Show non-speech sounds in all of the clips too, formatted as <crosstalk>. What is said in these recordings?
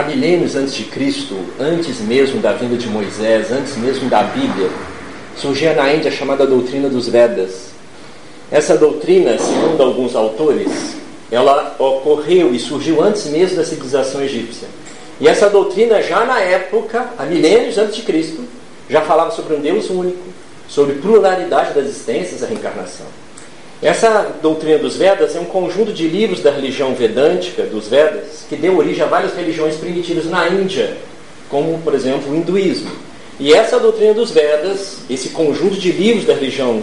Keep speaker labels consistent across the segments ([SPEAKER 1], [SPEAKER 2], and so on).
[SPEAKER 1] há milênios antes de Cristo, antes mesmo da vinda de Moisés, antes mesmo da Bíblia, surgia na Índia a chamada doutrina dos Vedas. Essa doutrina, segundo alguns autores, ela ocorreu e surgiu antes mesmo da civilização egípcia. E essa doutrina já na época, há milênios antes de Cristo, já falava sobre um Deus único, sobre pluralidade das existências, a reencarnação. Essa doutrina dos Vedas é um conjunto de livros da religião vedântica, dos Vedas, que deu origem a várias religiões primitivas na Índia, como, por exemplo, o hinduísmo. E essa doutrina dos Vedas, esse conjunto de livros da religião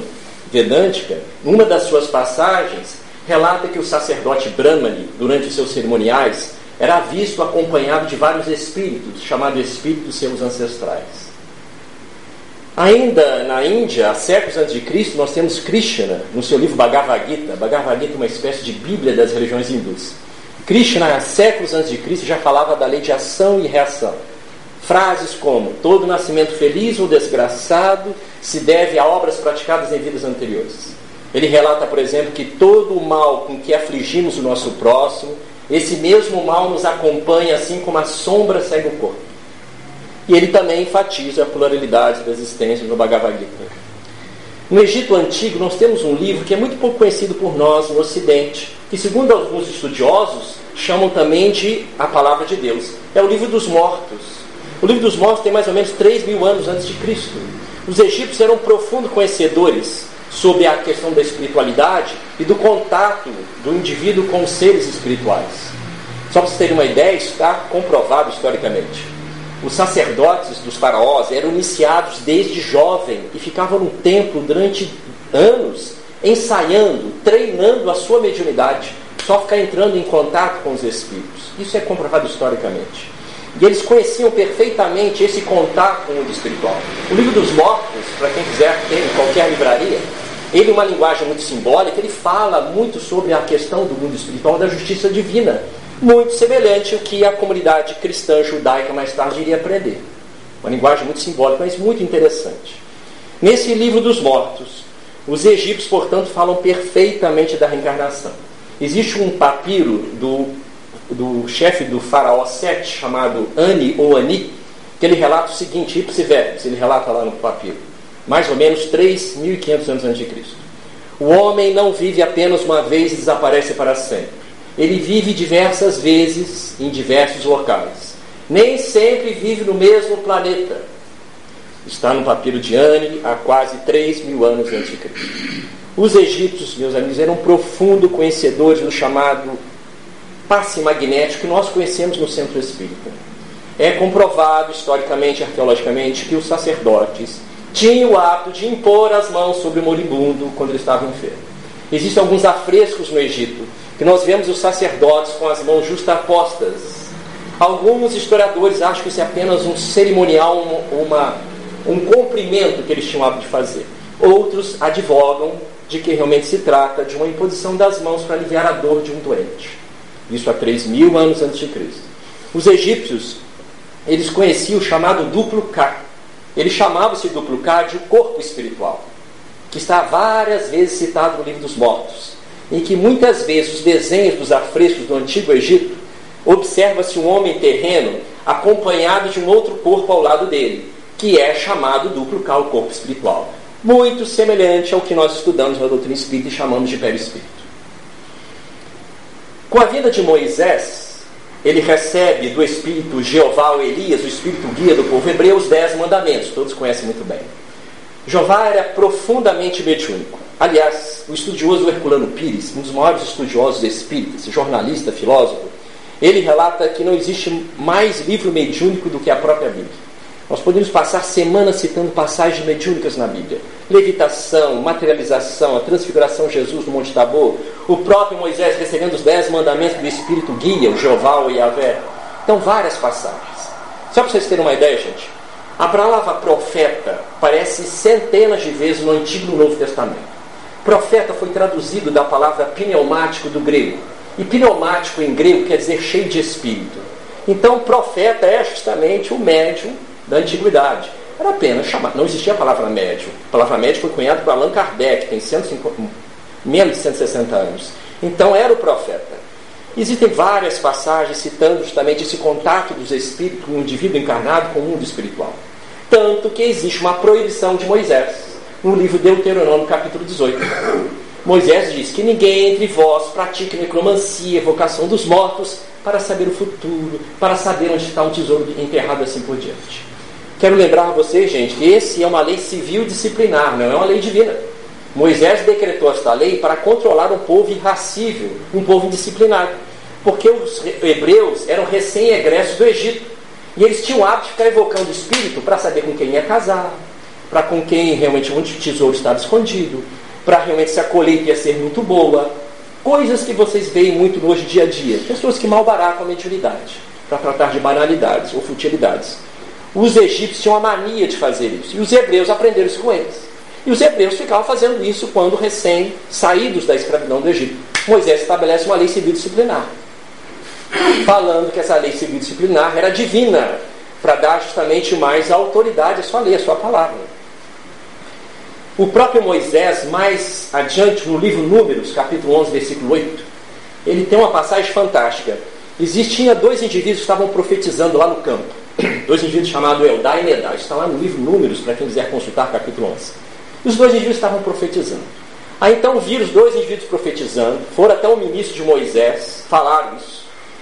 [SPEAKER 1] vedântica, numa das suas passagens, relata que o sacerdote Brahmani, durante os seus cerimoniais, era visto acompanhado de vários espíritos, chamados espíritos seus ancestrais. Ainda na Índia, há séculos antes de Cristo, nós temos Krishna no seu livro Bhagavad Gita. Bhagavad Gita é uma espécie de Bíblia das religiões hindus. Krishna, há séculos antes de Cristo, já falava da lei de ação e reação. Frases como: todo nascimento feliz ou desgraçado se deve a obras praticadas em vidas anteriores. Ele relata, por exemplo, que todo o mal com que afligimos o nosso próximo, esse mesmo mal nos acompanha assim como a sombra segue o corpo. E ele também enfatiza a pluralidade da existência no Bhagavad Gita. No Egito Antigo, nós temos um livro que é muito pouco conhecido por nós no Ocidente, que, segundo alguns estudiosos, chamam também de a Palavra de Deus. É o Livro dos Mortos. O Livro dos Mortos tem mais ou menos 3 mil anos antes de Cristo. Os egípcios eram profundos conhecedores sobre a questão da espiritualidade e do contato do indivíduo com os seres espirituais. Só para vocês terem uma ideia, está comprovado historicamente. Os sacerdotes dos faraós eram iniciados desde jovem e ficavam no templo durante anos, ensaiando, treinando a sua mediunidade, só ficar entrando em contato com os espíritos. Isso é comprovado historicamente. E eles conheciam perfeitamente esse contato com o mundo espiritual. O livro dos mortos, para quem quiser ter em qualquer livraria, ele, uma linguagem muito simbólica, ele fala muito sobre a questão do mundo espiritual, da justiça divina muito semelhante ao que a comunidade cristã judaica mais tarde iria aprender. Uma linguagem muito simbólica, mas muito interessante. Nesse livro dos mortos, os egípcios, portanto, falam perfeitamente da reencarnação. Existe um papiro do, do chefe do faraó Sete, chamado Ani ou Ani, que ele relata o seguinte, ipsi ele relata lá no papiro, mais ou menos 3.500 anos antes de Cristo. O homem não vive apenas uma vez e desaparece para sempre ele vive diversas vezes em diversos locais. Nem sempre vive no mesmo planeta. Está no papiro de Anne há quase 3 mil anos antes de Cristo. Os egípcios, meus amigos, eram profundos conhecedores do chamado passe magnético que nós conhecemos no centro espírita. É comprovado historicamente arqueologicamente que os sacerdotes tinham o hábito de impor as mãos sobre o moribundo quando ele estava enfermo. Existem alguns afrescos no Egito que nós vemos os sacerdotes com as mãos justapostas. Alguns historiadores acham que isso é apenas um cerimonial, uma, um cumprimento que eles tinham hábito de fazer. Outros advogam de que realmente se trata de uma imposição das mãos para aliviar a dor de um doente. Isso há 3 mil anos antes de Cristo. Os egípcios, eles conheciam o chamado duplo K. Eles chamavam esse duplo K de corpo espiritual, que está várias vezes citado no livro dos mortos em que muitas vezes os desenhos dos afrescos do Antigo Egito observa-se um homem terreno acompanhado de um outro corpo ao lado dele, que é chamado duplo K, o corpo espiritual. Muito semelhante ao que nós estudamos na doutrina espírita e chamamos de perispírito. Com a vida de Moisés, ele recebe do espírito Jeová ou Elias, o espírito guia do povo hebreu, os dez mandamentos, todos conhecem muito bem. Jeová era profundamente mediúnico. Aliás, o estudioso Herculano Pires, um dos maiores estudiosos espíritas, jornalista, filósofo, ele relata que não existe mais livro mediúnico do que a própria Bíblia. Nós podemos passar semanas citando passagens mediúnicas na Bíblia. Levitação, materialização, a transfiguração de Jesus no Monte Tabor, o próprio Moisés recebendo os dez mandamentos do Espírito Guia, o Jeová, o Yahvé. Então, várias passagens. Só para vocês terem uma ideia, gente, a palavra profeta aparece centenas de vezes no Antigo e no Novo Testamento. Profeta foi traduzido da palavra pneumático do grego. E pneumático em grego quer dizer cheio de espírito. Então, profeta é justamente o médium da antiguidade. Era apenas chamar. Não existia a palavra médium. A palavra médium foi cunhada por Allan Kardec, tem 150, menos de 160 anos. Então, era o profeta. Existem várias passagens citando justamente esse contato dos espíritos, do indivíduo encarnado com o mundo espiritual. Tanto que existe uma proibição de Moisés no livro Deuteronômio, capítulo 18. Moisés diz que ninguém entre vós pratique necromancia, evocação dos mortos, para saber o futuro, para saber onde está um tesouro enterrado assim por diante. Quero lembrar a vocês, gente, que esse é uma lei civil disciplinar, não é uma lei divina. Moisés decretou esta lei para controlar um povo irracível, um povo indisciplinado. Porque os hebreus eram recém-egressos do Egito. E eles tinham o hábito de ficar evocando o espírito para saber com quem ia casar, para com quem realmente onde o tesouro estava escondido, para realmente se a colheita ia ser muito boa. Coisas que vocês veem muito hoje dia a dia. Pessoas que malbaratam a mediunidade para tratar de banalidades ou futilidades. Os egípcios tinham a mania de fazer isso. E os hebreus aprenderam isso com eles. E os hebreus ficavam fazendo isso quando recém saídos da escravidão do Egito. Moisés estabelece uma lei civil disciplinar, falando que essa lei civil disciplinar era divina, para dar justamente mais autoridade à sua lei, à sua palavra. O próprio Moisés, mais adiante no livro Números, capítulo 11, versículo 8, ele tem uma passagem fantástica. Existiam dois indivíduos que estavam profetizando lá no campo. Dois indivíduos chamados Eldá e Nedá. Está lá no livro Números, para quem quiser consultar, capítulo 11. E os dois indivíduos estavam profetizando. Aí então viram os dois indivíduos profetizando, foram até o ministro de Moisés, falaram isso.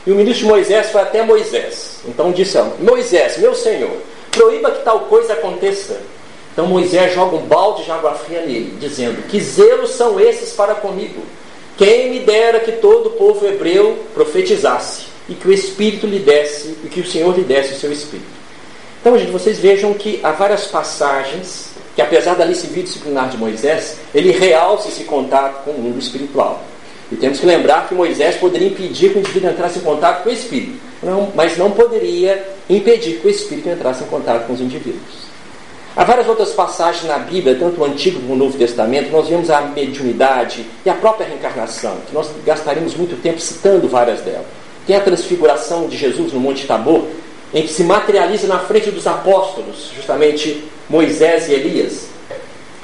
[SPEAKER 1] E o ministro Moisés foi até Moisés. Então disse: Moisés, meu senhor, proíba que tal coisa aconteça. Então Moisés joga um balde de água fria nele, dizendo: Que zelos são esses para comigo? Quem me dera que todo o povo hebreu profetizasse, e que o Espírito lhe desse, e que o Senhor lhe desse o seu Espírito. Então, gente, vocês vejam que há várias passagens que apesar da lei civil disciplinar de Moisés, ele realça esse contato com o mundo espiritual. E temos que lembrar que Moisés poderia impedir que o indivíduo entrasse em contato com o Espírito, não, mas não poderia impedir que o Espírito entrasse em contato com os indivíduos. Há várias outras passagens na Bíblia, tanto no Antigo como no Novo Testamento, nós vemos a mediunidade e a própria reencarnação, que nós gastaríamos muito tempo citando várias delas. Tem a transfiguração de Jesus no Monte Tabor, em que se materializa na frente dos apóstolos, justamente Moisés e Elias,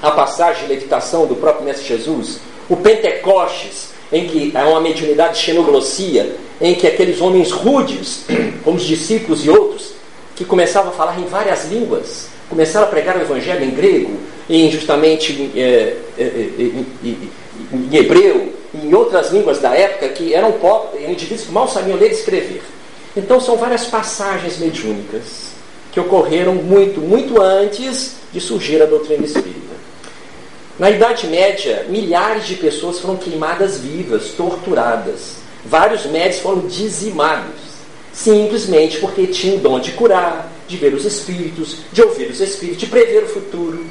[SPEAKER 1] a passagem de levitação do próprio Mestre Jesus, o Pentecostes, em que há uma mediunidade de xenoglossia, em que aqueles homens rudes, <clears throat> como os discípulos e outros, que começavam a falar em várias línguas, começaram a pregar o evangelho em grego, em justamente é, em, em, em hebreu, em outras línguas da época, que eram pobres, indivíduos que mal sabiam ler e escrever. Então são várias passagens mediúnicas que ocorreram muito, muito antes de surgir a doutrina espírita. Na Idade Média, milhares de pessoas foram queimadas vivas, torturadas. Vários médicos foram dizimados, simplesmente porque tinham o dom de curar, de ver os espíritos, de ouvir os espíritos, de prever o futuro.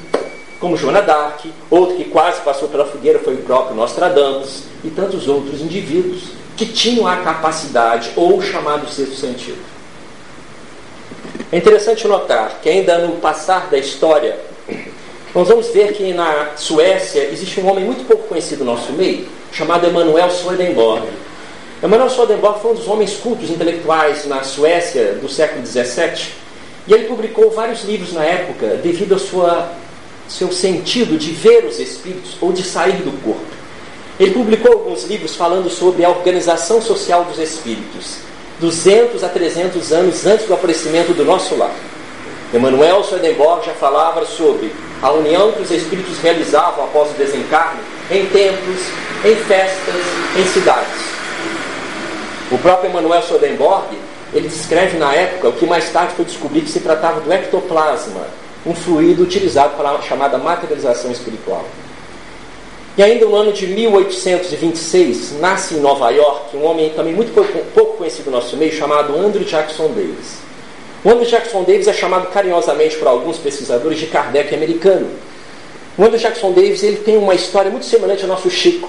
[SPEAKER 1] Como Joana d'Arc, outro que quase passou pela fogueira foi o próprio Nostradamus, e tantos outros indivíduos que tinham a capacidade ou o chamado sexto sentido. É interessante notar que ainda no passar da história, nós vamos ver que na Suécia existe um homem muito pouco conhecido no nosso meio, chamado Emanuel Swedenborg. Emanuel Swedenborg foi um dos homens cultos intelectuais na Suécia do século XVII, e ele publicou vários livros na época devido ao seu sentido de ver os espíritos ou de sair do corpo. Ele publicou alguns livros falando sobre a organização social dos espíritos, 200 a 300 anos antes do aparecimento do nosso lar. Emmanuel Swedenborg já falava sobre a união que os espíritos realizavam após o desencarne em templos, em festas, em cidades. O próprio Emmanuel Swedenborg, ele descreve na época o que mais tarde foi descobrido que se tratava do ectoplasma, um fluido utilizado para a chamada materialização espiritual. E ainda no ano de 1826, nasce em Nova York um homem também muito pouco conhecido no nosso meio, chamado Andrew Jackson Davis. Andrew Jackson Davis é chamado carinhosamente por alguns pesquisadores de Kardec americano. O Andrew Jackson Davis ele tem uma história muito semelhante ao nosso Chico.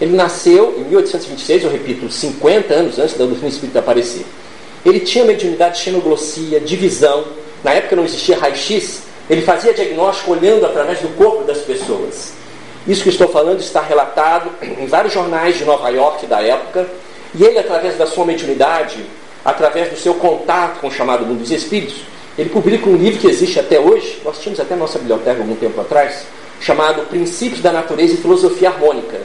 [SPEAKER 1] Ele nasceu em 1826, eu repito, 50 anos antes da doutrina espírita aparecer. Ele tinha mediunidade de xenoglossia, divisão. Na época não existia raio-x. Ele fazia diagnóstico olhando através do corpo das pessoas. Isso que estou falando está relatado em vários jornais de Nova York da época, e ele, através da sua mediunidade, através do seu contato com o chamado mundo dos espíritos, ele publica um livro que existe até hoje, nós tínhamos até nossa biblioteca algum tempo atrás, chamado Princípios da Natureza e Filosofia Harmônica,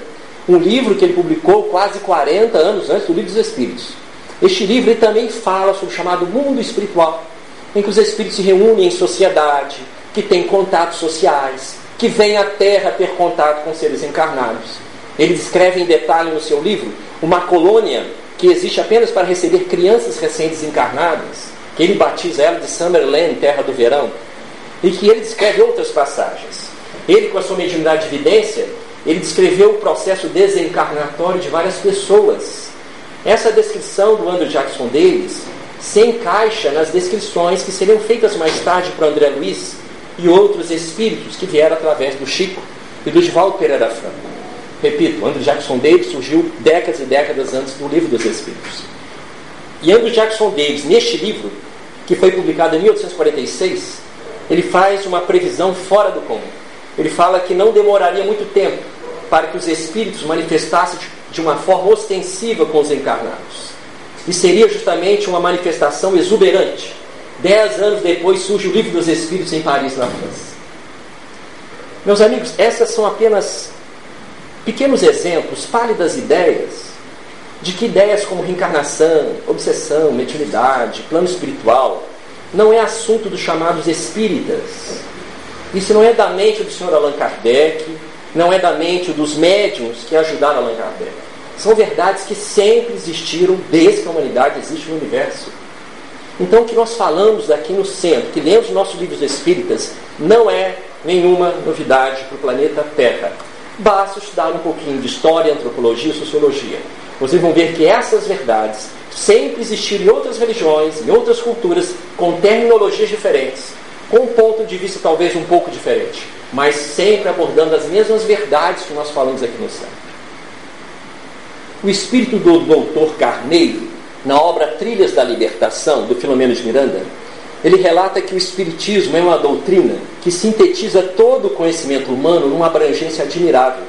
[SPEAKER 1] um livro que ele publicou quase 40 anos antes do Livro dos Espíritos. Este livro também fala sobre o chamado mundo espiritual, em que os espíritos se reúnem em sociedade, que têm contatos sociais, que vêm à Terra ter contato com seres encarnados. Ele descreve em detalhe no seu livro uma colônia que existe apenas para receber crianças recém-desencarnadas, que ele batiza ela de Summerland, terra do verão, e que ele descreve outras passagens. Ele, com a sua mediunidade de evidência, ele descreveu o processo desencarnatório de várias pessoas. Essa descrição do Andrew Jackson Davis se encaixa nas descrições que seriam feitas mais tarde para André Luiz e outros espíritos que vieram através do Chico e do Divaldo Pereira Franco. Repito, Andrew Jackson Davis surgiu décadas e décadas antes do Livro dos Espíritos. E Andrew Jackson Davis, neste livro, que foi publicado em 1846, ele faz uma previsão fora do comum. Ele fala que não demoraria muito tempo para que os espíritos manifestassem de uma forma ostensiva com os encarnados. E seria justamente uma manifestação exuberante. Dez anos depois surge o Livro dos Espíritos em Paris, na França. Meus amigos, essas são apenas pequenos exemplos, pálidas ideias, de que ideias como reencarnação, obsessão, mediunidade, plano espiritual, não é assunto dos chamados espíritas. Isso não é da mente do senhor Allan Kardec, não é da mente dos médiums que ajudaram Allan Kardec. São verdades que sempre existiram desde que a humanidade existe no universo. Então, o que nós falamos aqui no centro, que lemos nossos livros espíritas, não é nenhuma novidade para o planeta Terra. Basta estudar um pouquinho de história, antropologia e sociologia. Vocês vão ver que essas verdades sempre existiram em outras religiões, em outras culturas, com terminologias diferentes, com um ponto de vista talvez um pouco diferente, mas sempre abordando as mesmas verdades que nós falamos aqui no centro. O espírito do doutor Carneiro, na obra Trilhas da Libertação, do Filomeno de Miranda, ele relata que o Espiritismo é uma doutrina que sintetiza todo o conhecimento humano numa abrangência admirável.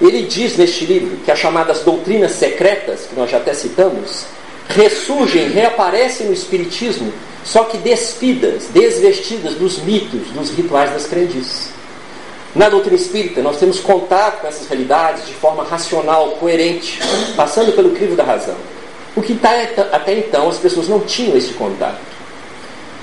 [SPEAKER 1] Ele diz neste livro que as chamadas doutrinas secretas, que nós já até citamos, ressurgem, reaparecem no Espiritismo, só que despidas, desvestidas dos mitos, dos rituais das crendices. Na doutrina espírita, nós temos contato com essas realidades de forma racional, coerente, passando pelo crivo da razão. O que tá, até então as pessoas não tinham esse contato.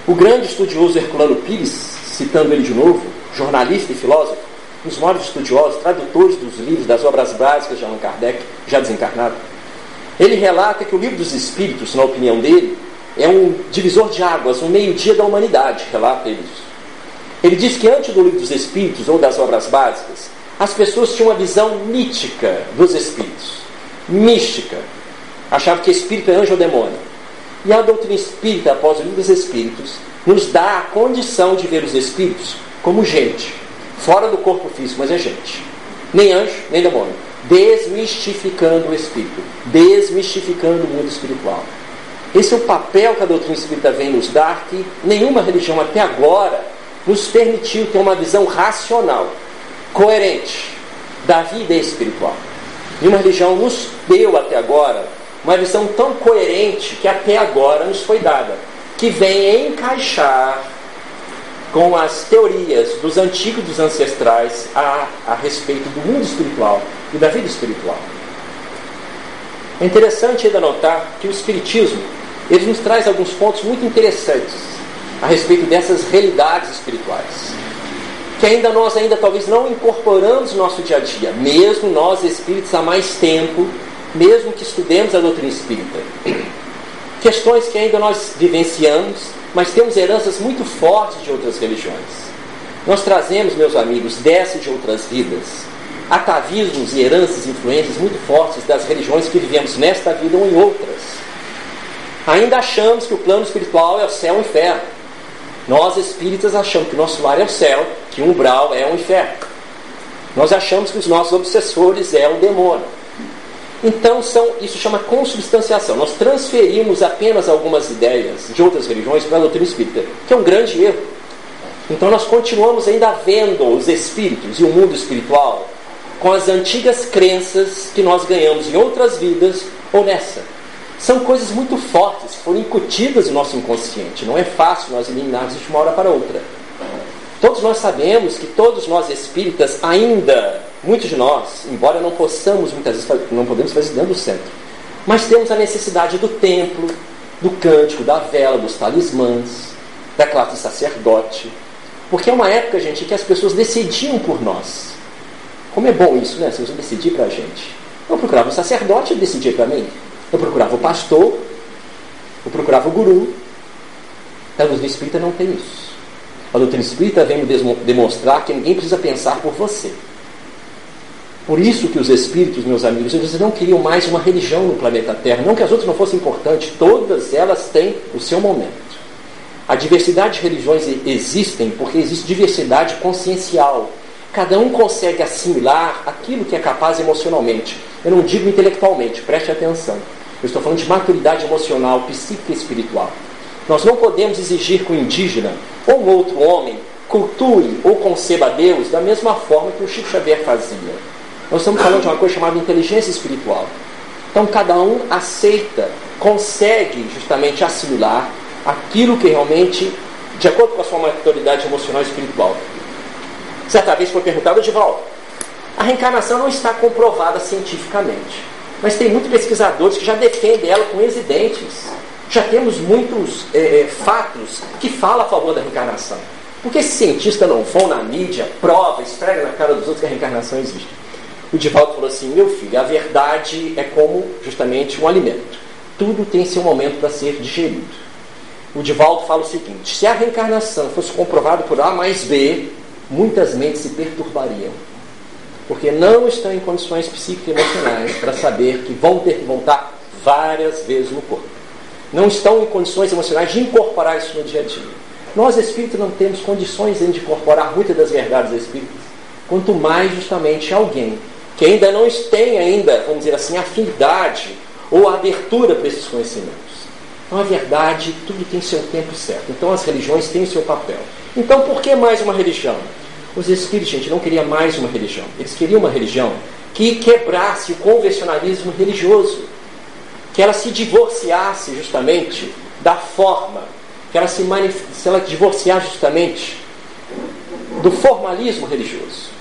[SPEAKER 1] O grande estudioso Herculano Pires, citando ele de novo, jornalista e filósofo, um dos maiores estudiosos, tradutores dos livros, das obras básicas de Allan Kardec, já desencarnado, ele relata que o livro dos Espíritos, na opinião dele, é um divisor de águas, um meio-dia da humanidade, relata ele isso. Ele diz que antes do livro dos Espíritos ou das obras básicas, as pessoas tinham uma visão mítica dos Espíritos, mística. Achavam que espírito é anjo ou demônio. E a doutrina espírita, após o livro dos Espíritos, nos dá a condição de ver os Espíritos como gente, fora do corpo físico, mas é gente. Nem anjo, nem demônio. Desmistificando o Espírito, desmistificando o mundo espiritual. Esse é o papel que a doutrina espírita vem nos dar, que nenhuma religião até agora nos permitiu ter uma visão racional, coerente da vida espiritual. Nenhuma religião nos deu até agora uma visão tão coerente que até agora nos foi dada, que vem encaixar com as teorias dos antigos dos ancestrais a, a respeito do mundo espiritual e da vida espiritual. É interessante ainda notar que o Espiritismo ele nos traz alguns pontos muito interessantes a respeito dessas realidades espirituais que ainda nós ainda talvez não incorporamos no nosso dia a dia, mesmo nós espíritos há mais tempo mesmo que estudemos a doutrina espírita. Questões que ainda nós vivenciamos, mas temos heranças muito fortes de outras religiões. Nós trazemos, meus amigos, dessas de outras vidas, atavismos e heranças, influências muito fortes das religiões que vivemos nesta vida ou em outras. Ainda achamos que o plano espiritual é o céu e o inferno. Nós espíritas achamos que o nosso lar é o céu, que o umbral é o inferno. Nós achamos que os nossos obsessores é o demônio. Então, são, isso chama consubstanciação. Nós transferimos apenas algumas ideias de outras religiões para a doutrina espírita, que é um grande erro. Então, nós continuamos ainda vendo os espíritos e o mundo espiritual com as antigas crenças que nós ganhamos em outras vidas ou nessa. São coisas muito fortes, foram incutidas no nosso inconsciente. Não é fácil nós eliminarmos de uma hora para outra. Todos nós sabemos que todos nós espíritas ainda muitos de nós, embora não possamos muitas vezes não podemos fazer dentro do centro, mas temos a necessidade do templo, do cântico, da vela, dos talismãs, da classe sacerdote. Porque é uma época, gente, que as pessoas decidiam por nós. Como é bom isso, né? Se você decidir para a gente. Eu procurava o sacerdote e decidia para mim. Eu procurava o pastor, eu procurava o guru. A doutrina espírita não tem isso. A doutrina espírita vem demonstrar que ninguém precisa pensar por você. Por isso que os espíritos, meus amigos, eles não queriam mais uma religião no planeta Terra. Não que as outras não fossem importantes, todas elas têm o seu momento. A diversidade de religiões existem porque existe diversidade consciencial. Cada um consegue assimilar aquilo que é capaz emocionalmente. Eu não digo intelectualmente, preste atenção. Eu estou falando de maturidade emocional, psíquica e espiritual. Nós não podemos exigir que o indígena ou um outro homem cultue ou conceba Deus da mesma forma que o Chico Xavier fazia. Nós estamos falando de uma coisa chamada inteligência espiritual. Então cada um aceita, consegue justamente assimilar aquilo que realmente, de acordo com a sua maturidade emocional e espiritual. Certa vez foi perguntado, Divaldo, a reencarnação não está comprovada cientificamente, mas tem muitos pesquisadores que já defendem ela com evidentes. Já temos muitos é, é, fatos que falam a favor da reencarnação. Por que esses cientistas não vão na mídia, prova, esfrega na cara dos outros que a reencarnação existe? O Divaldo falou assim: meu filho, a verdade é como justamente um alimento. Tudo tem seu momento para ser digerido. O Divaldo fala o seguinte: se a reencarnação fosse comprovada por A mais B, muitas mentes se perturbariam. Porque não estão em condições psíquicas e emocionais para saber que vão ter que voltar várias vezes no corpo. Não estão em condições emocionais de incorporar isso no dia a dia. Nós espíritos não temos condições de incorporar muitas das verdades espíritas. Quanto mais justamente alguém que ainda não tem ainda, vamos dizer assim, afinidade ou abertura para esses conhecimentos. Então a verdade, tudo tem seu tempo certo. Então as religiões têm seu papel. Então por que mais uma religião? Os espíritos, gente, não queriam mais uma religião. Eles queriam uma religião que quebrasse o convencionalismo religioso. Que ela se divorciasse justamente da forma, que ela se, se ela divorciasse justamente do formalismo religioso.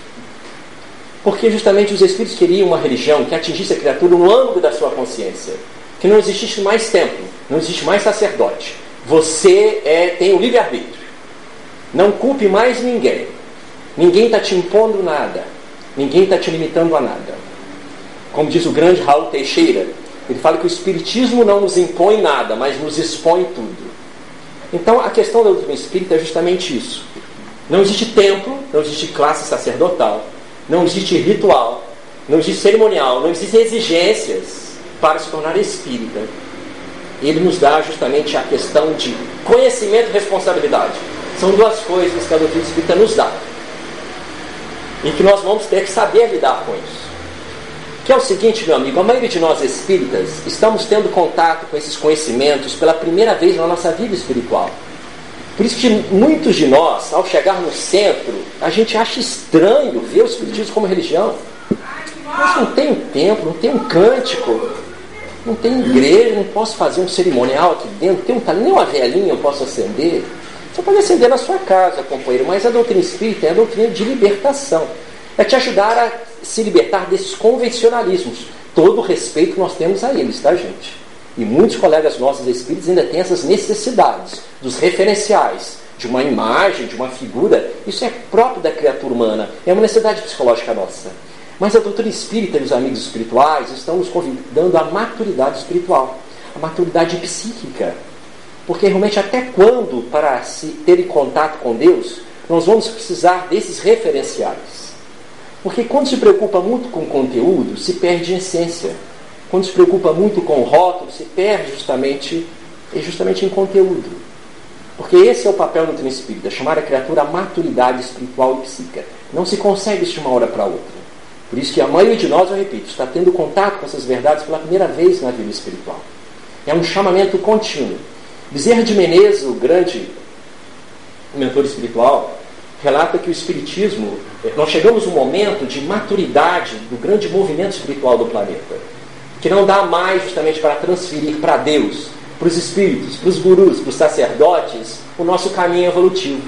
[SPEAKER 1] Porque justamente os espíritos queriam uma religião que atingisse a criatura no âmbito da sua consciência. Que não existisse mais templo, não existe mais sacerdote. Você é, tem o livre-arbítrio. Não culpe mais ninguém. Ninguém está te impondo nada. Ninguém está te limitando a nada. Como diz o grande Raul Teixeira, ele fala que o Espiritismo não nos impõe nada, mas nos expõe tudo. Então a questão da doutrina espírita é justamente isso. Não existe templo, não existe classe sacerdotal, não existe ritual, não existe cerimonial, não existem exigências para se tornar espírita. Ele nos dá justamente a questão de conhecimento e responsabilidade. São duas coisas que a doutrina espírita nos dá. E que nós vamos ter que saber lidar com isso. Que é o seguinte, meu amigo, a maioria de nós espíritas estamos tendo contato com esses conhecimentos pela primeira vez na nossa vida espiritual. Por isso que muitos de nós, ao chegar no centro, a gente acha estranho ver o Espiritismo como religião. Mas não tem um templo, não tem um cântico, não tem igreja, não posso fazer um cerimonial aqui dentro, tem um, nem uma velhinha eu posso acender. Você pode acender na sua casa, companheiro, mas a doutrina espírita é a doutrina de libertação. É te ajudar a se libertar desses convencionalismos. Todo o respeito que nós temos a eles, tá, gente? E muitos colegas nossos espíritos ainda têm essas necessidades dos referenciais, de uma imagem, de uma figura. Isso é próprio da criatura humana, é uma necessidade psicológica nossa. Mas a doutrina espírita e os amigos espirituais estão nos convidando à maturidade espiritual, à maturidade psíquica. Porque realmente, até quando, para se ter contato com Deus, nós vamos precisar desses referenciais? Porque quando se preocupa muito com conteúdo, se perde a essência quando se preocupa muito com o rótulo, se perde justamente, justamente em conteúdo. Porque esse é o papel do treino espírita, chamar a criatura à maturidade espiritual e psíquica. Não se consegue isso de uma hora para outra. Por isso que a maioria de nós, eu repito, está tendo contato com essas verdades pela primeira vez na vida espiritual. É um chamamento contínuo. Bezerra de Menezes, o grande mentor espiritual, relata que o Espiritismo, nós chegamos um momento de maturidade do grande movimento espiritual do planeta que não dá mais justamente para transferir para Deus, para os espíritos, para os gurus, para os sacerdotes, o nosso caminho evolutivo.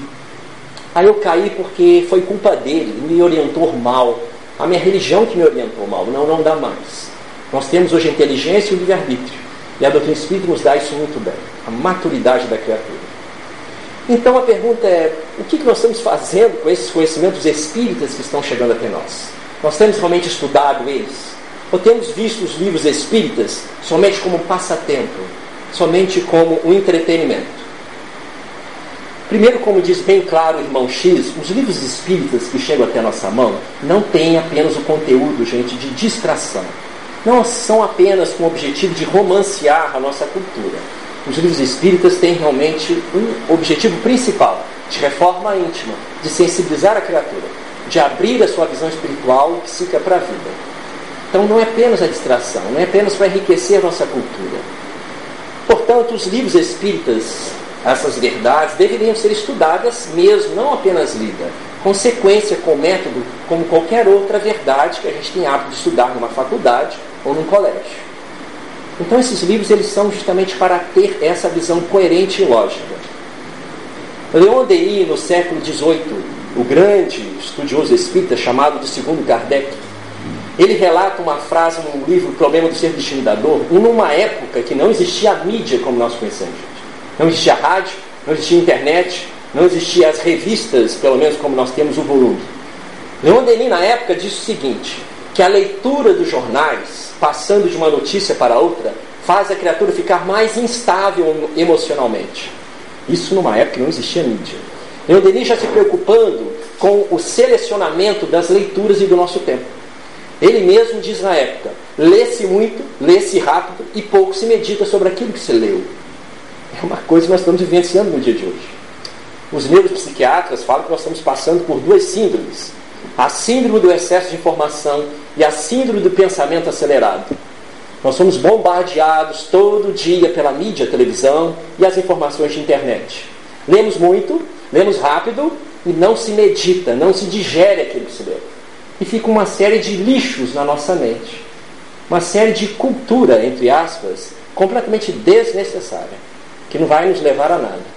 [SPEAKER 1] Aí eu caí porque foi culpa dele, me orientou mal. A minha religião que me orientou mal. Não, não dá mais. Nós temos hoje a inteligência e o livre-arbítrio. E a doutrina espírita nos dá isso muito bem. A maturidade da criatura. Então a pergunta é: o que nós estamos fazendo com esses conhecimentos espíritas que estão chegando até nós? Nós temos realmente estudado eles? Ou temos visto os livros espíritas somente como passatempo, somente como um entretenimento? Primeiro, como diz bem claro o irmão X, os livros espíritas que chegam até nossa mão não têm apenas o conteúdo, gente, de distração. Não são apenas com o objetivo de romancear a nossa cultura. Os livros espíritas têm realmente um objetivo principal, de reforma íntima, de sensibilizar a criatura, de abrir a sua visão espiritual e psíquica para a vida. Então não é apenas a distração, não é apenas para enriquecer a nossa cultura. Portanto, os livros espíritas essas verdades deveriam ser estudadas mesmo, não apenas lidas. Consequência com método, como qualquer outra verdade que a gente tem hábito de estudar numa faculdade ou num colégio. Então esses livros eles são justamente para ter essa visão coerente e lógica. Leon Denis, no século XVIII, o grande estudioso espírita chamado de segundo Kardec, ele relata uma frase no livro Problema do Ser Discriminador, numa época que não existia a mídia como nós conhecemos. Não existia rádio, não existia internet, não existia as revistas, pelo menos como nós temos o volume. Leon Denis, na época, disse o seguinte: que a leitura dos jornais, passando de uma notícia para outra, faz a criatura ficar mais instável emocionalmente. Isso numa época que não existia mídia. Leon Denis já se preocupando com o selecionamento das leituras e do nosso tempo. Ele mesmo diz na época: lê-se muito, lê-se rápido e pouco se medita sobre aquilo que se leu. É uma coisa que nós estamos vivenciando no dia de hoje. Os neuropsiquiatras falam que nós estamos passando por duas síndromes: a síndrome do excesso de informação e a síndrome do pensamento acelerado. Nós somos bombardeados todo dia pela mídia, televisão e as informações de internet. Lemos muito, lemos rápido e não se medita, não se digere aquilo que se lê. E fica uma série de lixos na nossa mente. Uma série de cultura, entre aspas, completamente desnecessária que não vai nos levar a nada.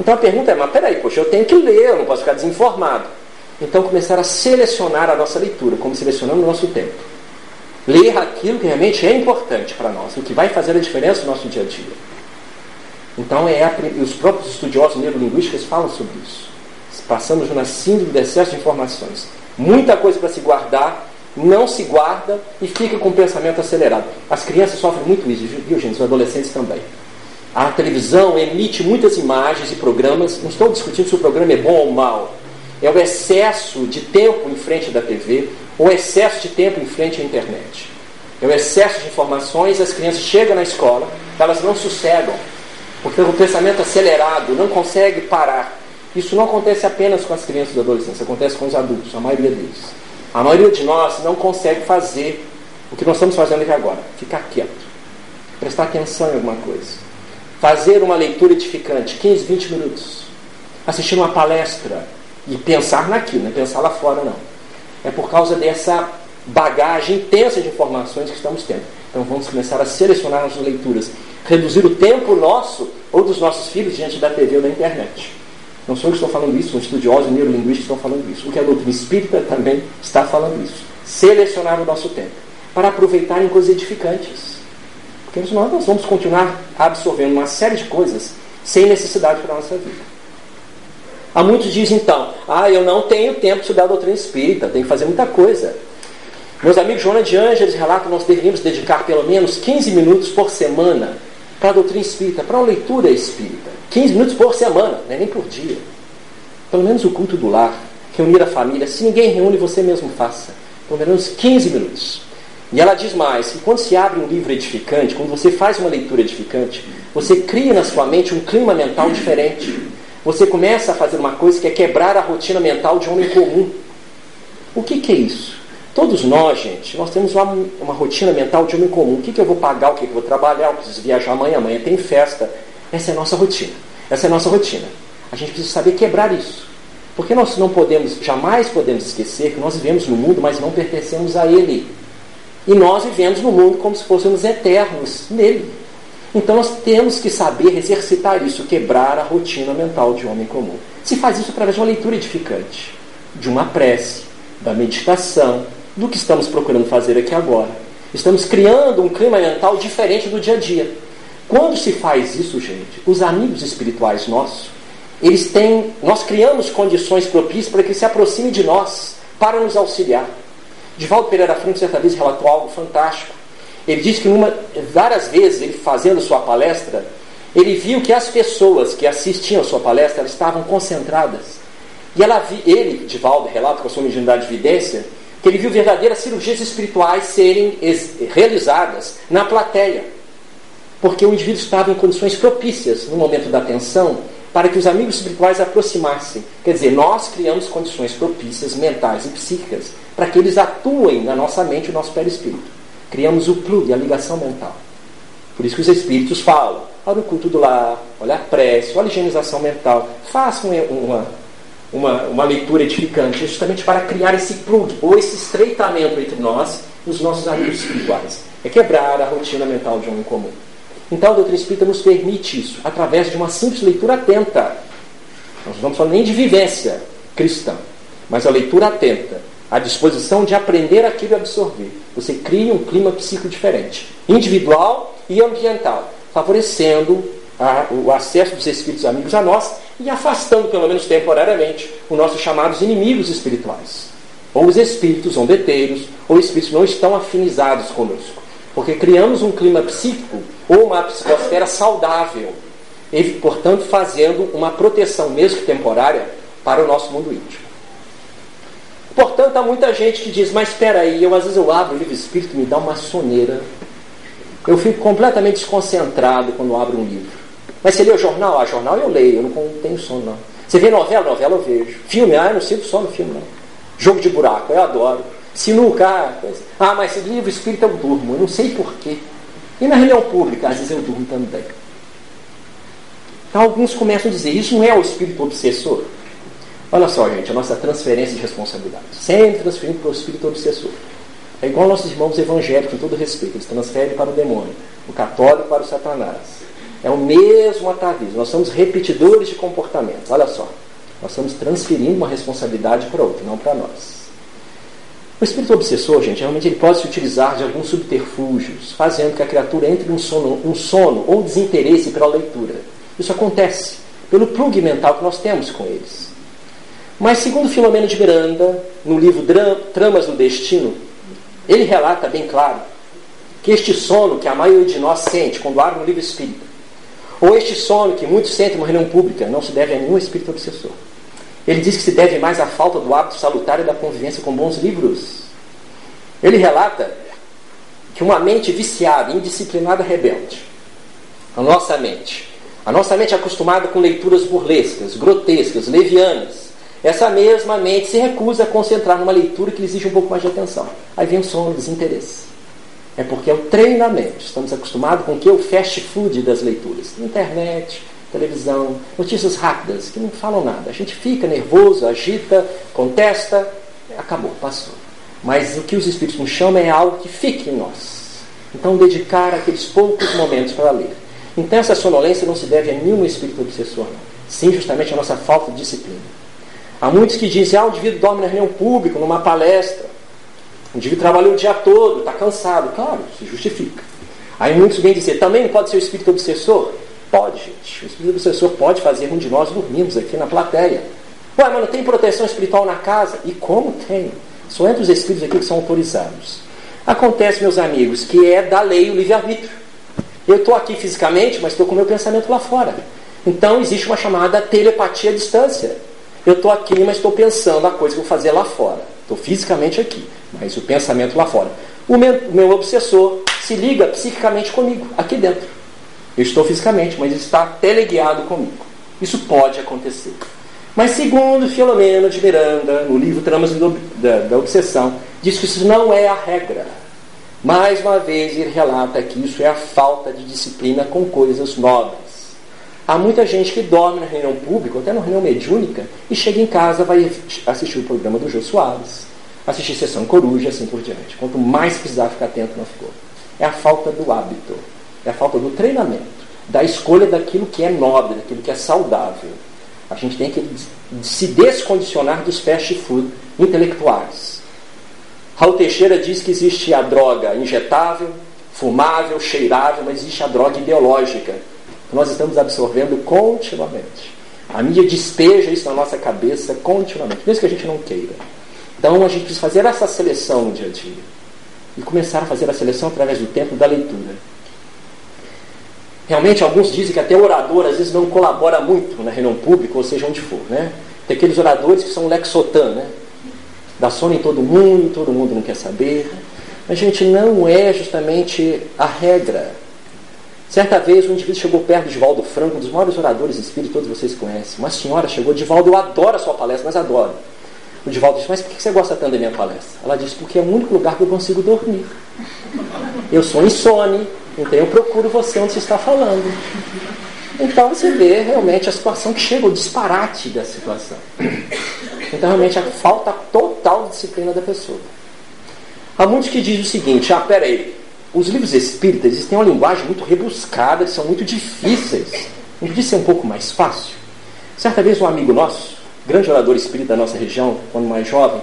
[SPEAKER 1] Então a pergunta é, mas peraí, poxa, eu tenho que ler, eu não posso ficar desinformado. Então começar a selecionar a nossa leitura, como selecionamos o nosso tempo. Ler aquilo que realmente é importante para nós, o que vai fazer a diferença no nosso dia a dia. Então é a, os próprios estudiosos neurolinguísticos falam sobre isso. Passamos na síndrome do excesso de informações. Muita coisa para se guardar, não se guarda e fica com o pensamento acelerado. As crianças sofrem muito isso, viu gente? Os adolescentes também. A televisão emite muitas imagens e programas. Não estou discutindo se o programa é bom ou mal. É o excesso de tempo em frente da TV ou excesso de tempo em frente à internet. É o excesso de informações. As crianças chegam na escola, elas não sossegam, porque o pensamento acelerado não consegue parar. Isso não acontece apenas com as crianças e adolescentes, acontece com os adultos, a maioria deles. A maioria de nós não consegue fazer o que nós estamos fazendo aqui agora, ficar quieto, prestar atenção em alguma coisa fazer uma leitura edificante, 15, 20 minutos, assistir uma palestra e pensar naquilo, não é pensar lá fora não. É por causa dessa bagagem intensa de informações que estamos tendo. Então vamos começar a selecionar nossas leituras, reduzir o tempo nosso ou dos nossos filhos diante da TV ou da internet. Não sou eu que estou falando isso, são estudiosos neurolinguísticos estão falando isso. O que a doutrina espírita também está falando isso. Selecionar o nosso tempo para aproveitar em coisas edificantes. Porque senão nós vamos continuar absorvendo uma série de coisas sem necessidade para a nossa vida. Há muitos dizem então, ah, eu não tenho tempo de estudar a doutrina espírita, tenho que fazer muita coisa. Meus amigos Joana de Ângeles relatam que nós deveríamos dedicar pelo menos 15 minutos por semana para a doutrina espírita, para a leitura espírita. 15 minutos por semana, não é nem por dia. Pelo menos o culto do lar, reunir a família. Se ninguém reúne, você mesmo faça. Pelo menos 15 minutos. E ela diz mais: que quando se abre um livro edificante, quando você faz uma leitura edificante, você cria na sua mente um clima mental diferente. Você começa a fazer uma coisa que é quebrar a rotina mental de homem comum. O que, que é isso? Todos nós, gente, nós temos uma, uma rotina mental de homem comum. O que, que eu vou pagar, o que, que eu vou trabalhar, eu preciso viajar amanhã, amanhã tem festa. Essa é a nossa rotina. Essa é a nossa rotina. A gente precisa saber quebrar isso. Porque nós não podemos, jamais podemos esquecer que nós vivemos no mundo, mas não pertencemos a ele. E nós vivemos no mundo como se fôssemos eternos nele. Então nós temos que saber exercitar isso, quebrar a rotina mental de homem comum. Se faz isso através de uma leitura edificante, de uma prece, da meditação, do que estamos procurando fazer aqui agora. Estamos criando um clima mental diferente do dia a dia. Quando se faz isso, gente, os amigos espirituais nossos, eles têm, nós criamos condições propícias para que se aproximem de nós, para nos auxiliar. Divaldo Pereira Franco certa vez relatou algo fantástico. Ele disse que numa, várias vezes, ele fazendo sua palestra, ele viu que as pessoas que assistiam a sua palestra estavam concentradas. E ela ele, Divaldo, relata com a sua mediunidade de evidência, que ele viu verdadeiras cirurgias espirituais serem realizadas na plateia. Porque o indivíduo estava em condições propícias no momento da atenção para que os amigos espirituais aproximassem. Quer dizer, nós criamos condições propícias mentais e psíquicas para que eles atuem na nossa mente e no nosso perispírito. Criamos o plug, a ligação mental. Por isso que os espíritos falam, olha o culto do lar, olha a prece, olha a higienização mental. Façam uma, uma, uma leitura edificante, justamente para criar esse plug, ou esse estreitamento entre nós e os nossos amigos espirituais. É quebrar a rotina mental de um em comum. Então a doutrina espírita nos permite isso, através de uma simples leitura atenta. Nós não estamos falando nem de vivência cristã, mas a leitura atenta, a disposição de aprender aquilo e absorver. Você cria um clima psíquico diferente, individual e ambiental, favorecendo a, o acesso dos espíritos amigos a nós e afastando, pelo menos temporariamente, os nossos chamados inimigos espirituais. Ou os espíritos zombeteiros, ou espíritos que não estão afinizados conosco. Porque criamos um clima psíquico ou uma psicosfera saudável, e, portanto, fazendo uma proteção, mesmo temporária, para o nosso mundo íntimo. Portanto, há muita gente que diz, mas espera aí, eu às vezes eu abro o livro espírito me dá uma soneira. Eu fico completamente desconcentrado quando abro um livro. Mas você lê o jornal? Ah, jornal eu leio, eu não tenho sono não. Você vê novela? Novela eu vejo. Filme? Ah, eu não sinto sono no filme não. Jogo de buraco, eu adoro. Sinuca, ah, ah mas livro espírita eu durmo, eu não sei porquê. E na reunião pública, às vezes eu durmo também. Então alguns começam a dizer, isso não é o espírito obsessor? Olha só, gente, a nossa transferência de responsabilidade. Sempre transferindo para o espírito obsessor. É igual nossos irmãos evangélicos, com todo respeito, eles transferem para o demônio, o católico para o satanás. É o mesmo atavismo. Nós somos repetidores de comportamentos. Olha só, nós estamos transferindo uma responsabilidade para outro, não para nós. O espírito obsessor, gente, realmente ele pode se utilizar de alguns subterfúgios, fazendo que a criatura entre em um sono, um sono ou desinteresse pela leitura. Isso acontece pelo plug mental que nós temos com eles. Mas, segundo Filomeno de Miranda, no livro Tramas do Destino, ele relata bem claro que este sono que a maioria de nós sente quando abre um livro espírita, ou este sono que muitos sentem uma reunião pública, não se deve a nenhum espírito obsessor. Ele diz que se deve mais à falta do hábito salutar e da convivência com bons livros. Ele relata que uma mente viciada, indisciplinada, rebelde, a nossa mente, a nossa mente é acostumada com leituras burlescas, grotescas, levianas, essa mesma mente se recusa a concentrar numa leitura que exige um pouco mais de atenção. Aí vem o sono, o desinteresse. É porque é o treinamento. Estamos acostumados com o que? O fast food das leituras. Internet, televisão, notícias rápidas que não falam nada. A gente fica nervoso, agita, contesta, acabou, passou. Mas o que os Espíritos nos chamam é algo que fique em nós. Então, dedicar aqueles poucos momentos para ler. Então, essa sonolência não se deve a nenhum espírito obsessor, não. sim justamente a nossa falta de disciplina. Há muitos que dizem: ah, o indivíduo dorme na reunião pública, numa palestra. O indivíduo trabalhou o dia todo, está cansado. Claro, se justifica. Aí muitos vêm dizer: também pode ser o espírito obsessor? Pode, gente. O espírito obsessor pode fazer um de nós dormirmos aqui na plateia. Ué, mas não tem proteção espiritual na casa? E como tem? Só entre os espíritos aqui que são autorizados. Acontece, meus amigos, que é da lei o livre-arbítrio. Eu estou aqui fisicamente, mas estou com o meu pensamento lá fora. Então existe uma chamada telepatia à distância. Eu estou aqui, mas estou pensando a coisa que vou fazer lá fora. Estou fisicamente aqui, mas o pensamento lá fora. O meu, meu obsessor se liga psiquicamente comigo, aqui dentro. Eu estou fisicamente, mas está teleguiado comigo. Isso pode acontecer. Mas segundo Filomeno de Miranda, no livro Tramas da, Obsessão, diz que isso não é a regra. Mais uma vez ele relata que isso é a falta de disciplina com coisas nobres. Há muita gente que dorme na reunião pública, até na reunião mediúnica, e chega em casa vai assistir o programa do Jô Soares, assistir sessão coruja, assim por diante. Quanto mais precisar ficar atento, não ficou. É a falta do hábito. É a falta do treinamento, da escolha daquilo que é nobre, daquilo que é saudável. A gente tem que se descondicionar dos fast food intelectuais. Raul Teixeira diz que existe a droga injetável, fumável, cheirável, mas existe a droga ideológica, que nós estamos absorvendo continuamente. A mídia despeja isso na nossa cabeça continuamente, mesmo que a gente não queira. Então a gente precisa fazer essa seleção dia a dia. E começar a fazer a seleção através do tempo da leitura. Realmente, alguns dizem que até orador às vezes não colabora muito na reunião pública, ou seja, onde for. Né? Tem aqueles oradores que são lexotan, né? dá sono em todo mundo, todo mundo não quer saber. Mas, gente, não é justamente a regra. Certa vez um indivíduo chegou perto de Divaldo Franco, um dos maiores oradores espíritos, todos vocês conhecem. Uma senhora chegou, Divaldo, eu adoro a sua palestra, mas adoro. O Divaldo disse, mas por que você gosta tanto da minha palestra? Ela disse, porque é o único lugar que eu consigo dormir. Eu sou insone, então eu procuro você onde você está falando. Então você vê realmente a situação que chega, o disparate da situação. Então realmente a falta total de disciplina da pessoa. Há muitos que dizem o seguinte, ah, peraí, os livros espíritas eles têm uma linguagem muito rebuscada, eles são muito difíceis. Não podia ser um pouco mais fácil? Certa vez um amigo nosso, grande orador espírita da nossa região, quando mais jovem,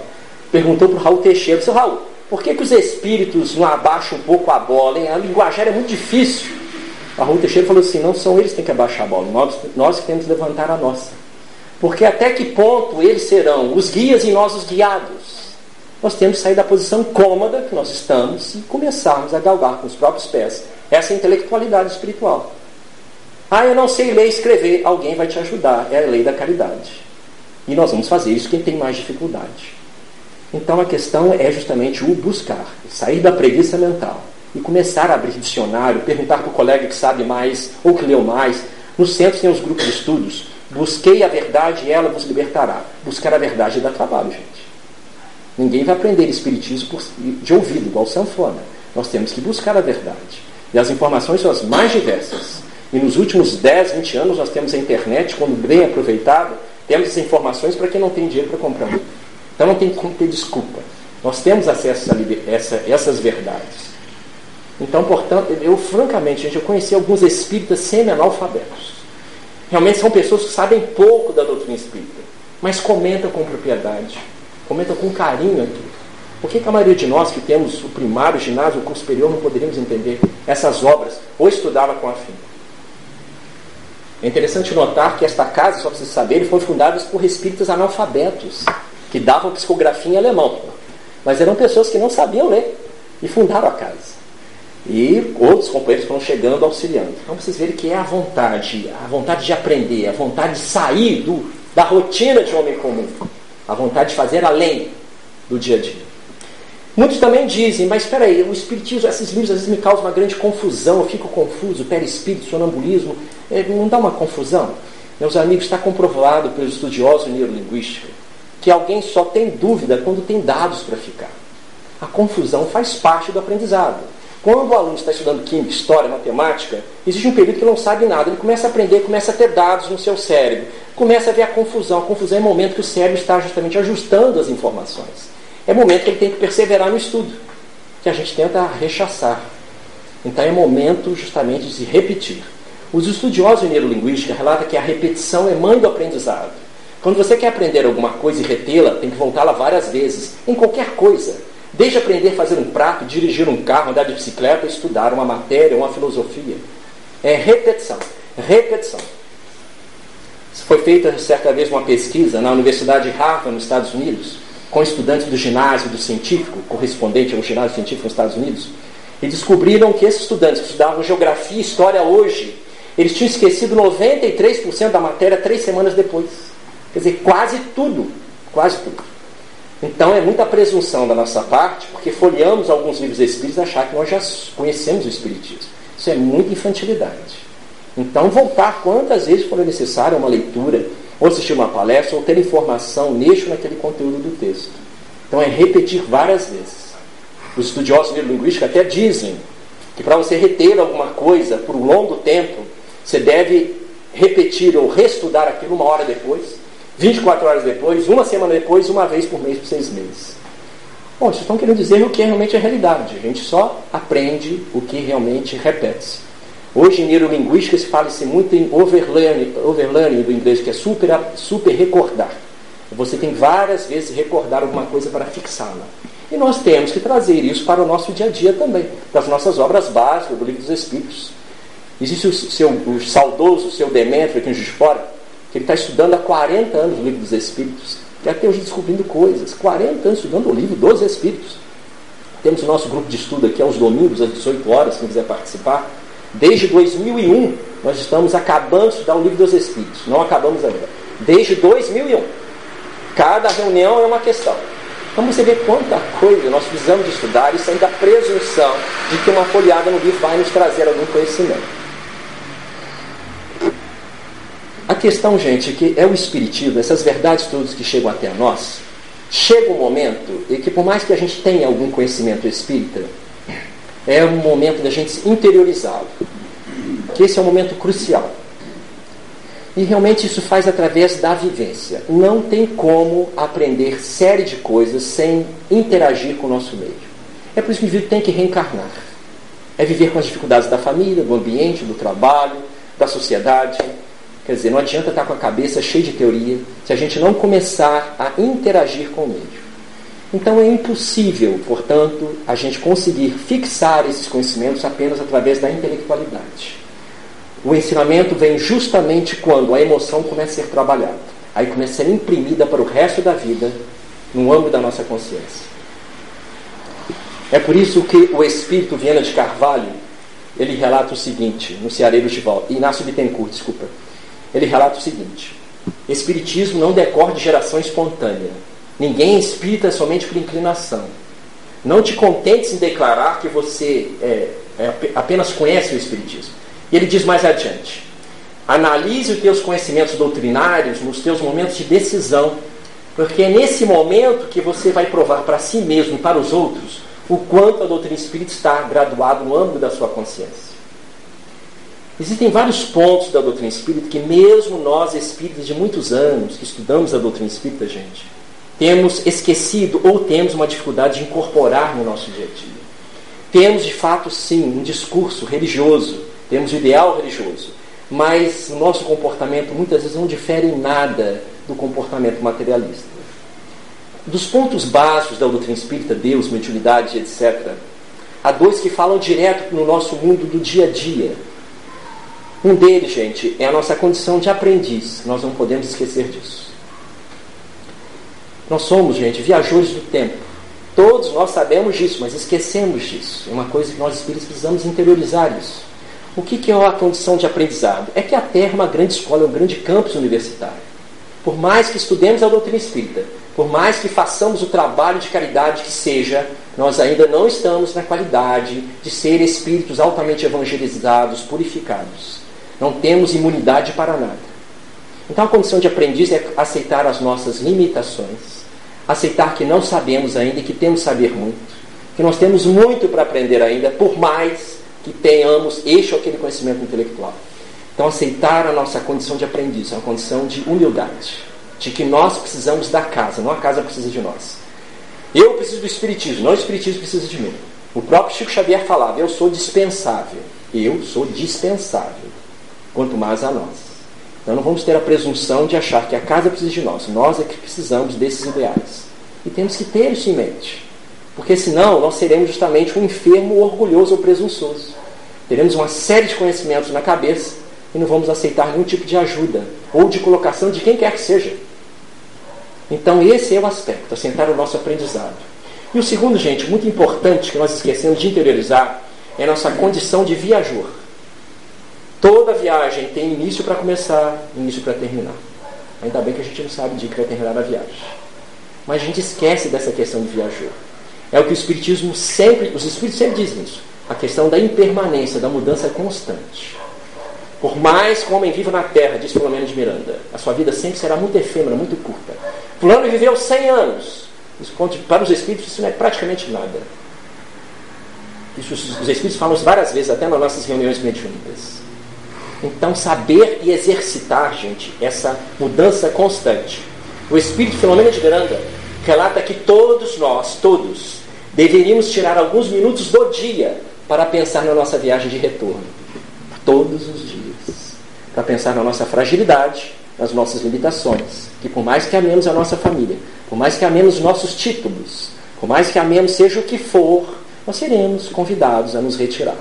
[SPEAKER 1] perguntou para o Raul Teixeira, disse, Raul, por que, que os espíritos não abaixam um pouco a bola? Hein? A linguagem é muito difícil. A Raul Teixeira falou assim, não são eles que têm que abaixar a bola, nós, nós que temos que levantar a nossa. Porque até que ponto eles serão os guias e nós os guiados? nós temos que sair da posição cômoda que nós estamos e começarmos a galgar com os próprios pés essa intelectualidade espiritual. Ah, eu não sei ler e escrever. Alguém vai te ajudar. É a lei da caridade. E nós vamos fazer isso quem tem mais dificuldade. Então a questão é justamente o buscar, sair da preguiça mental e começar a abrir dicionário, perguntar para o colega que sabe mais ou que leu mais. No centro tem os grupos de estudos. Busquei a verdade e ela vos libertará. Buscar a verdade dá trabalho, gente. Ninguém vai aprender espiritismo de ouvido, igual sanfona. Nós temos que buscar a verdade. E as informações são as mais diversas. E nos últimos 10, 20 anos nós temos a internet, quando bem aproveitada, temos essas informações para quem não tem dinheiro para comprar. Então não tem como ter desculpa. Nós temos acesso a essa, essas verdades. Então, portanto, eu francamente, gente, eu conheci alguns espíritas semi-analfabetos. Realmente são pessoas que sabem pouco da doutrina espírita, mas comentam com propriedade comenta com carinho aqui. Por que, que, a maioria de nós que temos o primário, o ginásio, o curso superior, não poderíamos entender essas obras ou estudava com afim? É interessante notar que esta casa, só para vocês saberem, foi fundada por espíritas analfabetos, que davam psicografia em alemão. Mas eram pessoas que não sabiam ler e fundaram a casa. E outros companheiros foram chegando, auxiliando. Então vocês verem que é a vontade, a vontade de aprender, a vontade de sair do, da rotina de um homem comum a vontade de fazer além do dia a dia. Muitos também dizem, mas espera aí, o espiritismo, esses livros às vezes me causam uma grande confusão, eu fico confuso, perispírito, sonambulismo, é, não dá uma confusão? Meus amigos, está comprovado pelos estudiosos de neurolinguística que alguém só tem dúvida quando tem dados para ficar. A confusão faz parte do aprendizado. Quando o aluno está estudando química, história, matemática, existe um período que não sabe nada. Ele começa a aprender, começa a ter dados no seu cérebro, começa a ver a confusão. A confusão é o momento que o cérebro está justamente ajustando as informações. É o momento que ele tem que perseverar no estudo, que a gente tenta rechaçar. Então é momento justamente de se repetir. Os estudiosos de neurolinguística relatam que a repetição é mãe do aprendizado. Quando você quer aprender alguma coisa e retê-la, tem que voltá-la várias vezes, em qualquer coisa. Desde aprender a fazer um prato, dirigir um carro, andar de bicicleta, estudar uma matéria, uma filosofia. É repetição. Repetição. Foi feita certa vez uma pesquisa na Universidade de Harvard, nos Estados Unidos, com estudantes do ginásio do científico, correspondente ao ginásio científico nos Estados Unidos, e descobriram que esses estudantes que estudavam geografia e história hoje, eles tinham esquecido 93% da matéria três semanas depois. Quer dizer, quase tudo. Quase tudo. Então é muita presunção da nossa parte, porque folheamos alguns livros espíritos achar que nós já conhecemos o Espiritismo. Isso é muita infantilidade. Então, voltar quantas vezes for necessário a uma leitura, ou assistir uma palestra, ou ter informação neste ou naquele conteúdo do texto. Então, é repetir várias vezes. Os estudiosos de linguística até dizem que para você reter alguma coisa por um longo tempo, você deve repetir ou reestudar aquilo uma hora depois, 24 horas depois, uma semana depois, uma vez por mês por seis meses. Bom, vocês estão querendo dizer o que é realmente a realidade. A gente só aprende o que realmente repete-se. Hoje em neurolinguística se fala-se muito em overlearning, overlearning do inglês, que é super, super recordar. Você tem várias vezes recordar alguma coisa para fixá-la. E nós temos que trazer isso para o nosso dia a dia também, das nossas obras básicas do Livro dos Espíritos. Existe o, seu, o saudoso, o seu Demétrio aqui em Fora, que ele está estudando há 40 anos o Livro dos Espíritos, e até hoje descobrindo coisas. 40 anos estudando o Livro dos Espíritos. Temos o nosso grupo de estudo aqui aos domingos, às 18 horas, quem quiser participar. Desde 2001, nós estamos acabando de estudar o Livro dos Espíritos. Não acabamos ainda. Desde 2001. Cada reunião é uma questão. Então você vê quanta coisa nós precisamos de estudar, isso ainda a presunção de que uma folhada no livro vai nos trazer algum conhecimento. A questão, gente, é que é o Espiritismo, essas verdades todas que chegam até nós, chega um momento em que, por mais que a gente tenha algum conhecimento espírita, é um momento da gente interiorizá-lo. Que esse é um momento crucial. E realmente isso faz através da vivência. Não tem como aprender série de coisas sem interagir com o nosso meio. É por isso que o indivíduo tem que reencarnar. É viver com as dificuldades da família, do ambiente, do trabalho, da sociedade, Quer dizer, não adianta estar com a cabeça cheia de teoria se a gente não começar a interagir com o meio. Então é impossível, portanto, a gente conseguir fixar esses conhecimentos apenas através da intelectualidade. O ensinamento vem justamente quando a emoção começa a ser trabalhada. Aí começa a ser imprimida para o resto da vida no âmbito da nossa consciência. É por isso que o espírito Viana de Carvalho, ele relata o seguinte, no Ceareiro de Volta, Inácio Bittencourt, desculpa ele relata o seguinte: Espiritismo não decorre de geração espontânea. Ninguém é espírita somente por inclinação. Não te contentes em declarar que você é, é, apenas conhece o Espiritismo. E ele diz mais adiante: analise os teus conhecimentos doutrinários nos teus momentos de decisão, porque é nesse momento que você vai provar para si mesmo e para os outros o quanto a doutrina espírita está graduada no âmbito da sua consciência. Existem vários pontos da doutrina espírita que, mesmo nós espíritas de muitos anos que estudamos a doutrina espírita, gente, temos esquecido ou temos uma dificuldade de incorporar no nosso dia a dia. Temos, de fato, sim, um discurso religioso, temos o ideal religioso, mas o nosso comportamento muitas vezes não difere em nada do comportamento materialista. Dos pontos básicos da doutrina espírita, Deus, mediunidade, etc., há dois que falam direto no nosso mundo do dia a dia um deles, gente, é a nossa condição de aprendiz. Nós não podemos esquecer disso. Nós somos, gente, viajores do tempo. Todos nós sabemos disso, mas esquecemos disso. É uma coisa que nós espíritos precisamos interiorizar isso. O que, que é a condição de aprendizado? É que a Terra é uma grande escola, é um grande campus universitário. Por mais que estudemos a doutrina espírita, por mais que façamos o trabalho de caridade que seja, nós ainda não estamos na qualidade de ser espíritos altamente evangelizados, purificados. Não temos imunidade para nada. Então a condição de aprendiz é aceitar as nossas limitações, aceitar que não sabemos ainda e que temos saber muito, que nós temos muito para aprender ainda, por mais que tenhamos este ou aquele conhecimento intelectual. Então aceitar a nossa condição de aprendiz, é uma condição de humildade, de que nós precisamos da casa, não a casa precisa de nós. Eu preciso do Espiritismo, não o Espiritismo precisa de mim. O próprio Chico Xavier falava, eu sou dispensável. Eu sou dispensável quanto mais a nós. Então não vamos ter a presunção de achar que a casa precisa de nós. Nós é que precisamos desses ideais. E temos que ter isso em mente. Porque senão nós seremos justamente um enfermo orgulhoso ou presunçoso. Teremos uma série de conhecimentos na cabeça e não vamos aceitar nenhum tipo de ajuda ou de colocação de quem quer que seja. Então esse é o aspecto, assentar o nosso aprendizado. E o segundo, gente, muito importante que nós esquecemos de interiorizar é a nossa condição de viajor. Toda viagem tem início para começar, início para terminar. Ainda bem que a gente não sabe de que vai terminar a viagem. Mas a gente esquece dessa questão de viajor. É o que o Espiritismo sempre, os Espíritos sempre dizem isso. A questão da impermanência, da mudança constante. Por mais que o homem viva na Terra, diz Filomeno de Miranda, a sua vida sempre será muito efêmera, muito curta. Fulano viveu 100 anos. Isso, para os Espíritos isso não é praticamente nada. Isso, os Espíritos falam várias vezes, até nas nossas reuniões mediúnicas. Então, saber e exercitar, gente, essa mudança constante. O Espírito Filomena de Miranda relata que todos nós, todos, deveríamos tirar alguns minutos do dia para pensar na nossa viagem de retorno. Todos os dias. Para pensar na nossa fragilidade, as nossas limitações, que por mais que amemos a nossa família, por mais que amemos nossos títulos, por mais que amemos seja o que for, nós seremos convidados a nos retirar.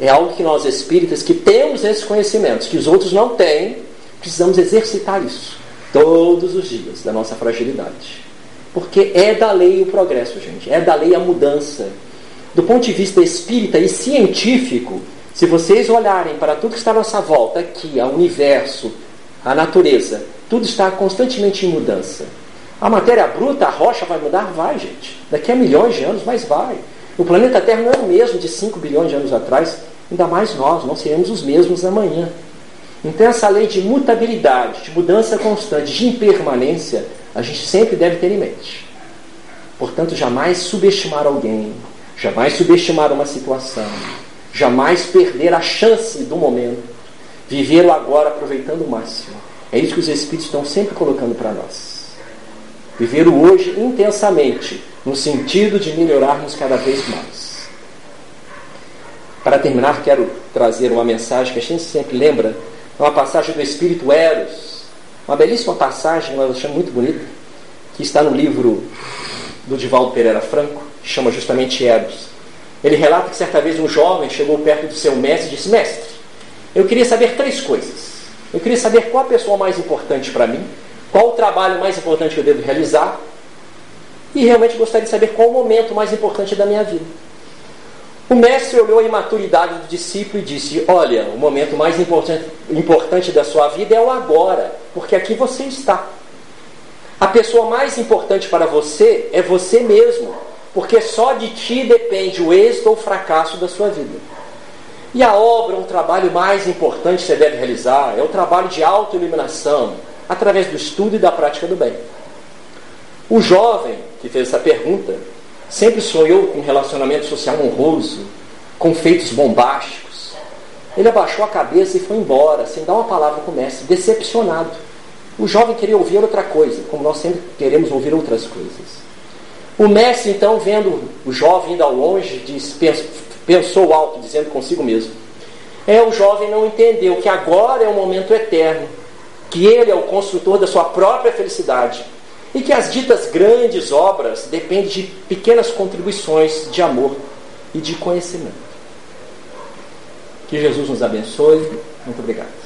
[SPEAKER 1] É algo que nós espíritas que temos esses conhecimentos, que os outros não têm, precisamos exercitar isso todos os dias da nossa fragilidade. Porque é da lei o progresso, gente, é da lei a mudança. Do ponto de vista espírita e científico, se vocês olharem para tudo que está à nossa volta, aqui, o universo, a natureza, tudo está constantemente em mudança. A matéria bruta, a rocha vai mudar? Vai, gente. Daqui a milhões de anos, mas vai. O planeta Terra não é o mesmo de 5 bilhões de anos atrás, ainda mais nós, não seremos os mesmos amanhã. Então, essa lei de mutabilidade, de mudança constante, de impermanência, a gente sempre deve ter em mente. Portanto, jamais subestimar alguém, jamais subestimar uma situação, jamais perder a chance do momento, viver o agora aproveitando o máximo. É isso que os Espíritos estão sempre colocando para nós. Viver o hoje intensamente, no sentido de melhorarmos cada vez mais. Para terminar, quero trazer uma mensagem que a gente sempre lembra, uma passagem do Espírito Eros, uma belíssima passagem, eu achei muito bonita, que está no livro do Divaldo Pereira Franco, que chama justamente Eros. Ele relata que certa vez um jovem chegou perto do seu mestre e disse: Mestre, eu queria saber três coisas. Eu queria saber qual a pessoa mais importante para mim, qual o trabalho mais importante que eu devo realizar, e realmente gostaria de saber qual o momento mais importante da minha vida. O mestre olhou a imaturidade do discípulo e disse: Olha, o momento mais importante, importante da sua vida é o agora, porque aqui você está. A pessoa mais importante para você é você mesmo, porque só de ti depende o êxito ou o fracasso da sua vida. E a obra, um trabalho mais importante que você deve realizar, é o trabalho de autoiluminação, através do estudo e da prática do bem. O jovem que fez essa pergunta sempre sonhou com um relacionamento social honroso, com feitos bombásticos. Ele abaixou a cabeça e foi embora, sem dar uma palavra para o mestre, decepcionado. O jovem queria ouvir outra coisa, como nós sempre queremos ouvir outras coisas. O mestre, então, vendo o jovem indo ao longe, disse, pensou alto, dizendo consigo mesmo: É, o jovem não entendeu que agora é o momento eterno, que ele é o construtor da sua própria felicidade e que as ditas grandes obras dependem de pequenas contribuições de amor e de conhecimento. Que Jesus nos abençoe. Muito obrigado.